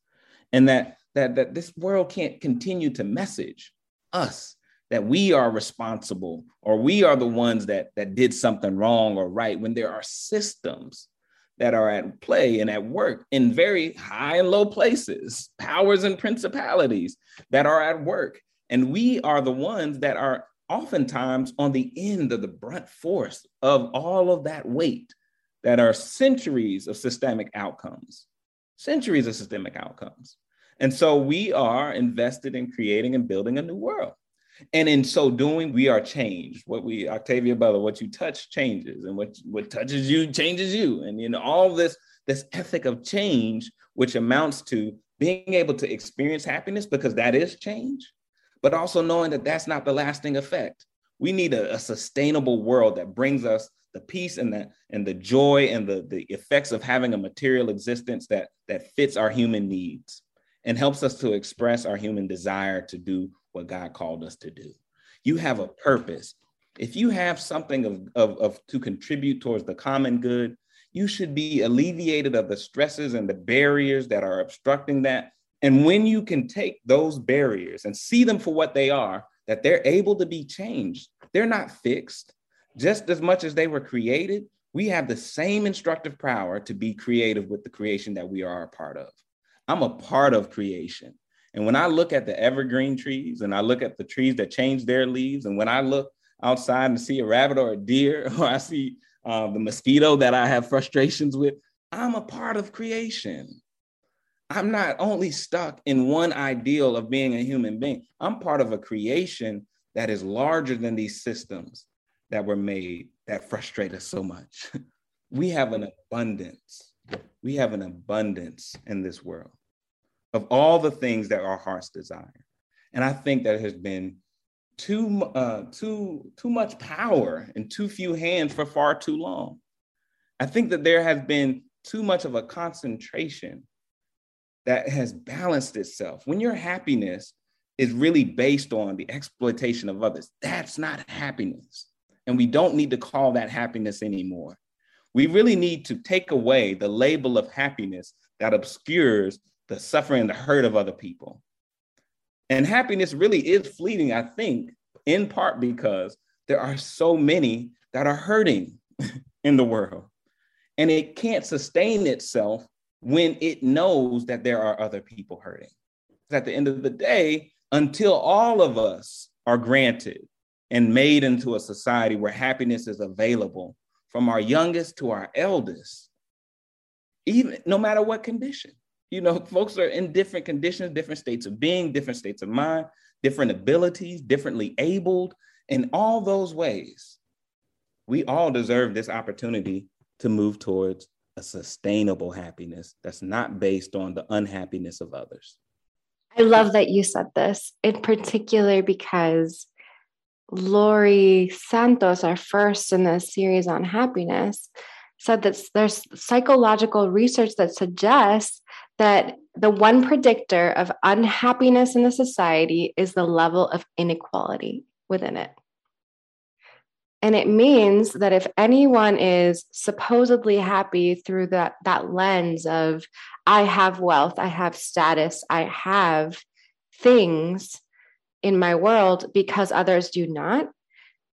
And that, that, that this world can't continue to message us that we are responsible or we are the ones that that did something wrong or right when there are systems that are at play and at work in very high and low places powers and principalities that are at work. And we are the ones that are oftentimes on the end of the brunt force of all of that weight that are centuries of systemic outcomes centuries of systemic outcomes. And so we are invested in creating and building a new world and in so doing, we are changed. What we, Octavia Butler, what you touch changes, and what what touches you changes you. And you know, all this this ethic of change, which amounts to being able to experience happiness because that is change, but also knowing that that's not the lasting effect. We need a, a sustainable world that brings us the peace and the and the joy and the the effects of having a material existence that that fits our human needs and helps us to express our human desire to do what God called us to do. You have a purpose. If you have something of, of, of to contribute towards the common good, you should be alleviated of the stresses and the barriers that are obstructing that. And when you can take those barriers and see them for what they are, that they're able to be changed, they're not fixed. Just as much as they were created, we have the same instructive power to be creative with the creation that we are a part of. I'm a part of creation. And when I look at the evergreen trees and I look at the trees that change their leaves, and when I look outside and see a rabbit or a deer, or I see uh, the mosquito that I have frustrations with, I'm a part of creation. I'm not only stuck in one ideal of being a human being, I'm part of a creation that is larger than these systems that were made that frustrate us so much. we have an abundance. We have an abundance in this world of all the things that our hearts desire. And I think that has been too, uh, too, too much power and too few hands for far too long. I think that there has been too much of a concentration that has balanced itself. When your happiness is really based on the exploitation of others, that's not happiness. And we don't need to call that happiness anymore. We really need to take away the label of happiness that obscures the suffering, the hurt of other people. And happiness really is fleeting, I think, in part because there are so many that are hurting in the world. And it can't sustain itself when it knows that there are other people hurting. At the end of the day, until all of us are granted and made into a society where happiness is available from our youngest to our eldest, even no matter what condition. You know, folks are in different conditions, different states of being, different states of mind, different abilities, differently abled. In all those ways, we all deserve this opportunity to move towards a sustainable happiness that's not based on the unhappiness of others. I love that you said this, in particular because Laurie Santos, our first in the series on happiness, said that there's psychological research that suggests that the one predictor of unhappiness in the society is the level of inequality within it. And it means that if anyone is supposedly happy through that, that lens of, I have wealth, I have status, I have things in my world because others do not,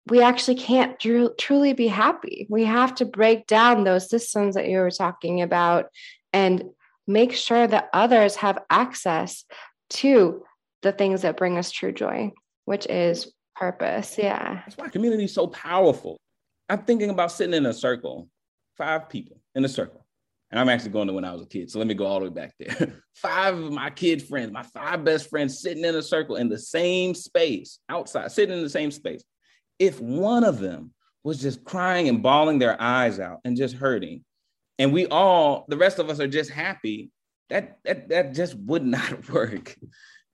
we actually can't tr- truly be happy. We have to break down those systems that you were talking about and make sure that others have access to the things that bring us true joy, which is purpose. Yeah. That's why community is so powerful. I'm thinking about sitting in a circle, five people in a circle. And I'm actually going to when I was a kid. So let me go all the way back there. five of my kid friends, my five best friends sitting in a circle in the same space outside, sitting in the same space. If one of them was just crying and bawling their eyes out and just hurting, and we all, the rest of us are just happy, that that that just would not work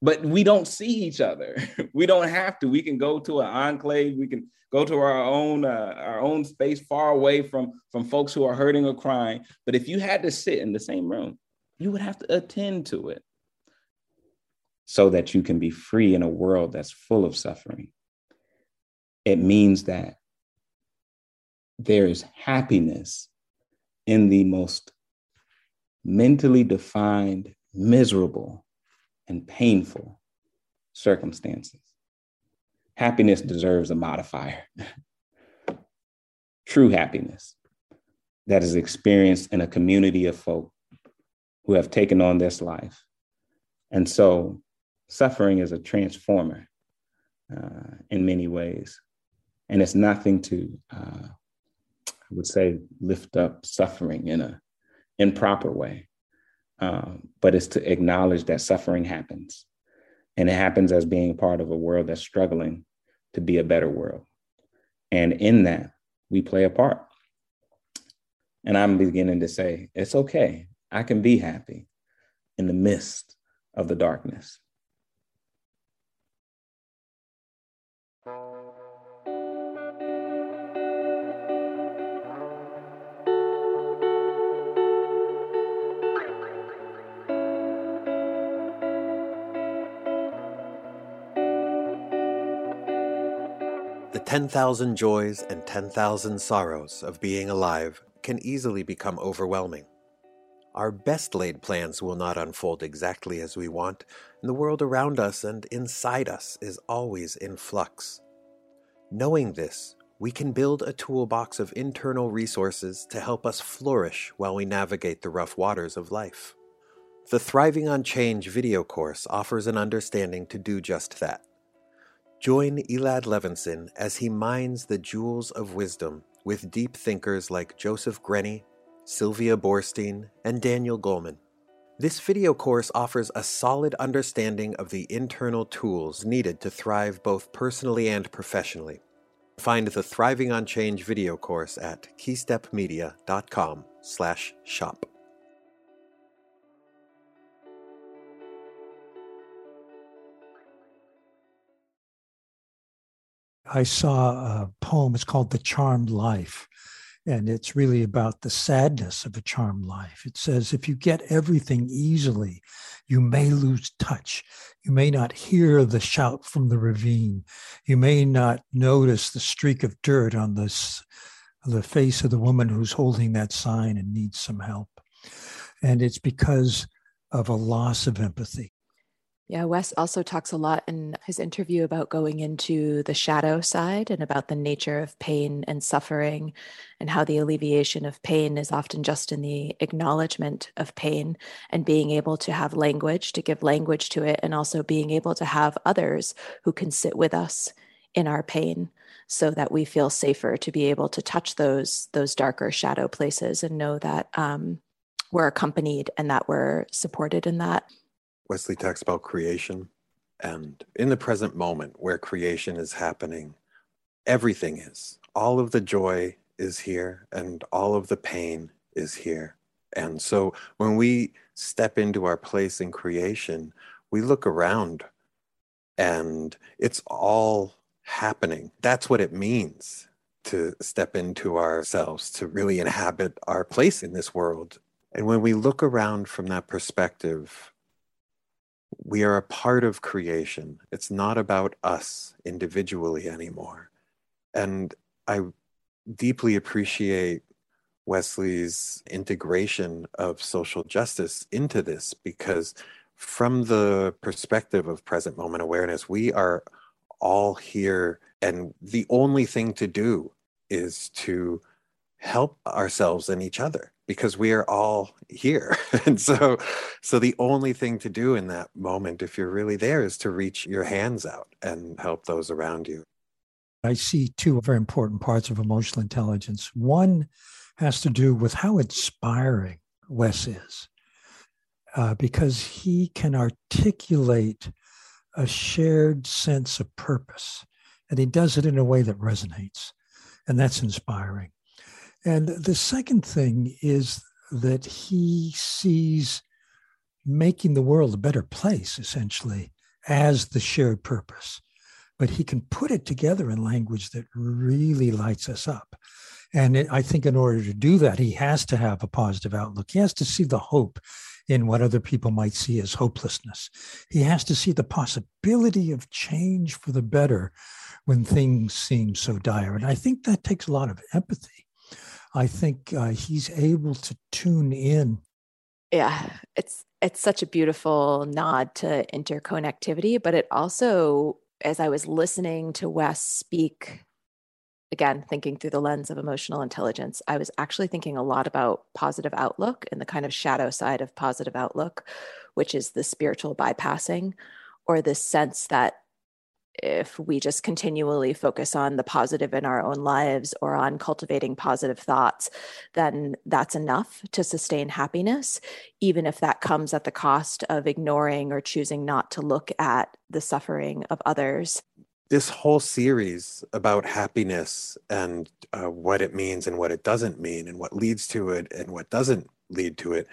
but we don't see each other. we don't have to. We can go to an enclave. We can go to our own uh, our own space, far away from from folks who are hurting or crying. But if you had to sit in the same room, you would have to attend to it, so that you can be free in a world that's full of suffering. It means that there is happiness in the most mentally defined, miserable and painful circumstances. Happiness deserves a modifier. True happiness that is experienced in a community of folk who have taken on this life. And so suffering is a transformer uh, in many ways. And it's nothing to, uh, would say, lift up suffering in a improper way um, but it's to acknowledge that suffering happens. And it happens as being part of a world that's struggling to be a better world. And in that, we play a part. And I'm beginning to say, it's okay. I can be happy in the midst of the darkness. 10,000 joys and 10,000 sorrows of being alive can easily become overwhelming. Our best laid plans will not unfold exactly as we want, and the world around us and inside us is always in flux. Knowing this, we can build a toolbox of internal resources to help us flourish while we navigate the rough waters of life. The Thriving on Change video course offers an understanding to do just that. Join Elad Levinson as he mines the jewels of wisdom with deep thinkers like Joseph Grenny, Sylvia Boorstein, and Daniel Goleman. This video course offers a solid understanding of the internal tools needed to thrive both personally and professionally. Find the Thriving on Change video course at keystepmedia.com/shop. I saw a poem. It's called The Charmed Life. And it's really about the sadness of a charmed life. It says, if you get everything easily, you may lose touch. You may not hear the shout from the ravine. You may not notice the streak of dirt on this, the face of the woman who's holding that sign and needs some help. And it's because of a loss of empathy. Yeah, Wes also talks a lot in his interview about going into the shadow side and about the nature of pain and suffering, and how the alleviation of pain is often just in the acknowledgement of pain and being able to have language, to give language to it, and also being able to have others who can sit with us in our pain so that we feel safer to be able to touch those those darker shadow places and know that um, we're accompanied and that we're supported in that Wesley talks about creation and in the present moment where creation is happening, everything is. All of the joy is here and all of the pain is here. And so when we step into our place in creation, we look around and it's all happening. That's what it means to step into ourselves, to really inhabit our place in this world. And when we look around from that perspective, we are a part of creation. It's not about us individually anymore. And I deeply appreciate Wesley's integration of social justice into this because, from the perspective of present moment awareness, we are all here, and the only thing to do is to help ourselves and each other because we are all here. And so so the only thing to do in that moment if you're really there is to reach your hands out and help those around you. I see two very important parts of emotional intelligence. One has to do with how inspiring wes is uh, because he can articulate a shared sense of purpose and he does it in a way that resonates and that's inspiring and the second thing is that he sees making the world a better place, essentially, as the shared purpose. But he can put it together in language that really lights us up. And it, I think in order to do that, he has to have a positive outlook. He has to see the hope in what other people might see as hopelessness. He has to see the possibility of change for the better when things seem so dire. And I think that takes a lot of empathy. I think uh, he's able to tune in. Yeah, it's it's such a beautiful nod to interconnectivity, but it also, as I was listening to Wes speak, again thinking through the lens of emotional intelligence, I was actually thinking a lot about positive outlook and the kind of shadow side of positive outlook, which is the spiritual bypassing or this sense that if we just continually focus on the positive in our own lives or on cultivating positive thoughts, then that's enough to sustain happiness, even if that comes at the cost of ignoring or choosing not to look at the suffering of others. This whole series about happiness and uh, what it means and what it doesn't mean, and what leads to it and what doesn't lead to it,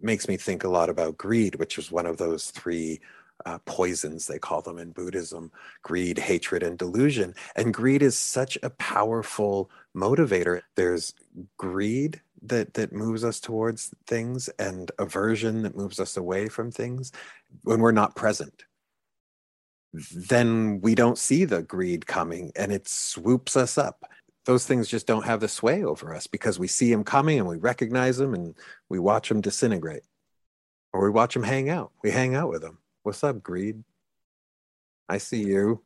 makes me think a lot about greed, which is one of those three uh, poisons, they call them in Buddhism greed, hatred, and delusion. And greed is such a powerful motivator. There's greed that, that moves us towards things, and aversion that moves us away from things when we're not present. Then we don't see the greed coming and it swoops us up. Those things just don't have the sway over us because we see them coming and we recognize them and we watch them disintegrate or we watch them hang out. We hang out with them What's up, Greed? I see you.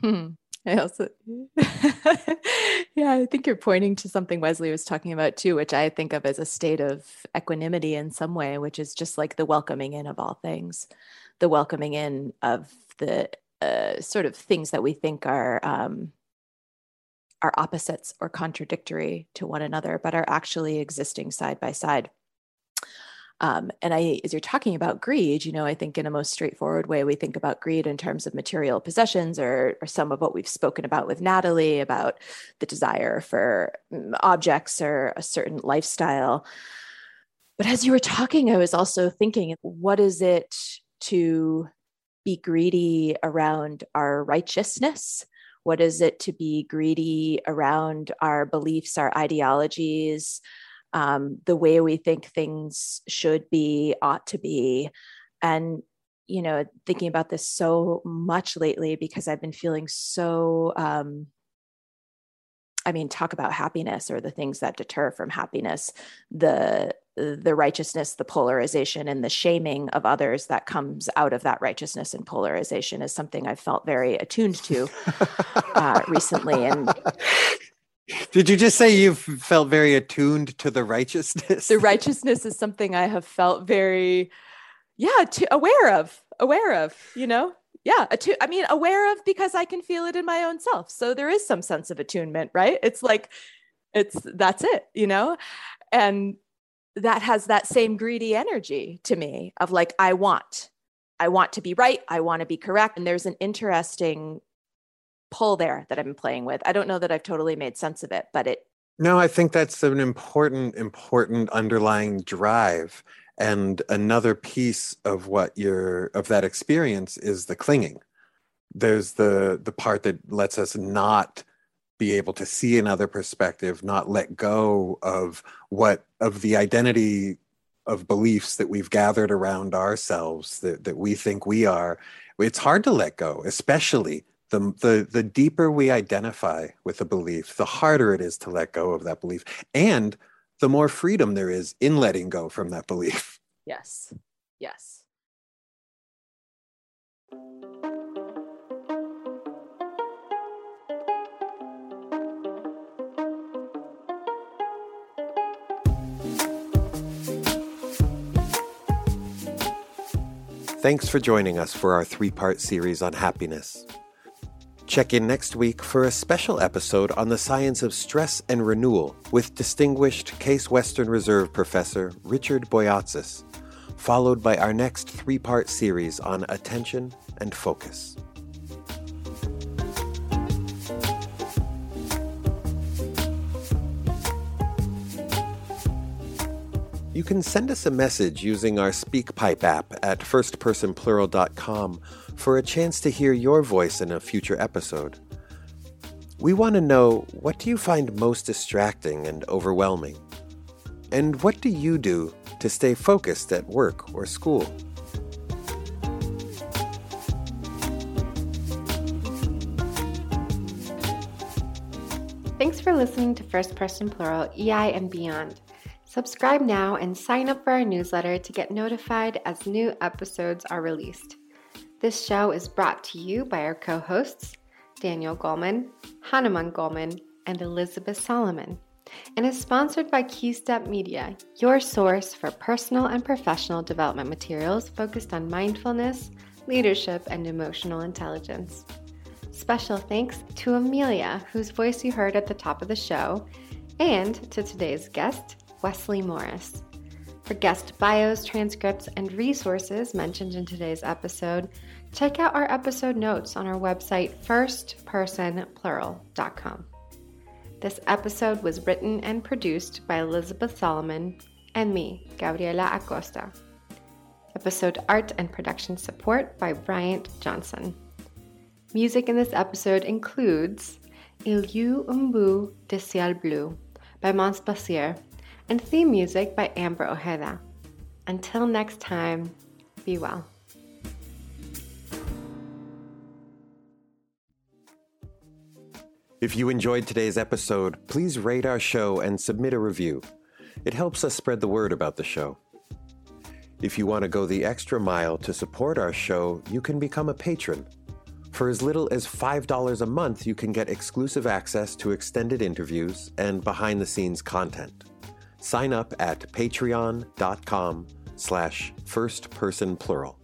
Hmm. I also, yeah, I think you're pointing to something Wesley was talking about too, which I think of as a state of equanimity in some way, which is just like the welcoming in of all things, the welcoming in of the uh, sort of things that we think are um, are opposites or contradictory to one another, but are actually existing side by side. Um, and I, as you're talking about greed, you know, I think in a most straightforward way, we think about greed in terms of material possessions or, or some of what we've spoken about with Natalie about the desire for mm, objects or a certain lifestyle. But as you were talking, I was also thinking, what is it to be greedy around our righteousness? What is it to be greedy around our beliefs, our ideologies, um, the way we think things should be, ought to be. And, you know, thinking about this so much lately because I've been feeling so, um, I mean, talk about happiness or the things that deter from happiness. The the righteousness, the polarization, and the shaming of others that comes out of that righteousness and polarization is something I've felt very attuned to uh, recently. And did you just say you've felt very attuned to the righteousness? The righteousness is something I have felt very, yeah, to, aware of, aware of, you know? Yeah, attu- I mean, aware of because I can feel it in my own self. So there is some sense of attunement, right? It's like, it's that's it, you know? And that has that same greedy energy to me of like, I want, I want to be right. I want to be correct. And there's an interesting pull there that I've been playing with. I don't know that I've totally made sense of it, but it. No, I think that's an important, important underlying drive. And another piece of what you're, of that experience is the clinging. There's the, the part that lets us not be able to see another perspective, not let go of what of the identity of beliefs that we've gathered around ourselves that, that we think we are. It's hard to let go, especially the, the the deeper we identify with a belief, the harder it is to let go of that belief. And the more freedom there is in letting go from that belief. Yes. Yes. Thanks for joining us for our three part series on happiness. Check in next week for a special episode on the science of stress and renewal with distinguished Case Western Reserve professor Richard Boyatzis, followed by our next three part series on attention and focus. You can send us a message using our SpeakPipe app at firstpersonplural.com for a chance to hear your voice in a future episode. We want to know what do you find most distracting and overwhelming? And what do you do to stay focused at work or school? Thanks for listening to First Person Plural EI and Beyond. Subscribe now and sign up for our newsletter to get notified as new episodes are released. This show is brought to you by our co hosts, Daniel Goleman, Hanuman Goleman, and Elizabeth Solomon, and is sponsored by Keystep Media, your source for personal and professional development materials focused on mindfulness, leadership, and emotional intelligence. Special thanks to Amelia, whose voice you heard at the top of the show, and to today's guest, Wesley Morris. For guest bios, transcripts, and resources mentioned in today's episode, check out our episode notes on our website, firstpersonplural.com. This episode was written and produced by Elizabeth Solomon and me, Gabriela Acosta. Episode art and production support by Bryant Johnson. Music in this episode includes Il You Umbu de Ciel Bleu by Mons and theme music by Amber Ojeda. Until next time, be well. If you enjoyed today's episode, please rate our show and submit a review. It helps us spread the word about the show. If you want to go the extra mile to support our show, you can become a patron. For as little as $5 a month, you can get exclusive access to extended interviews and behind-the-scenes content. Sign up at patreon.com slash firstpersonplural.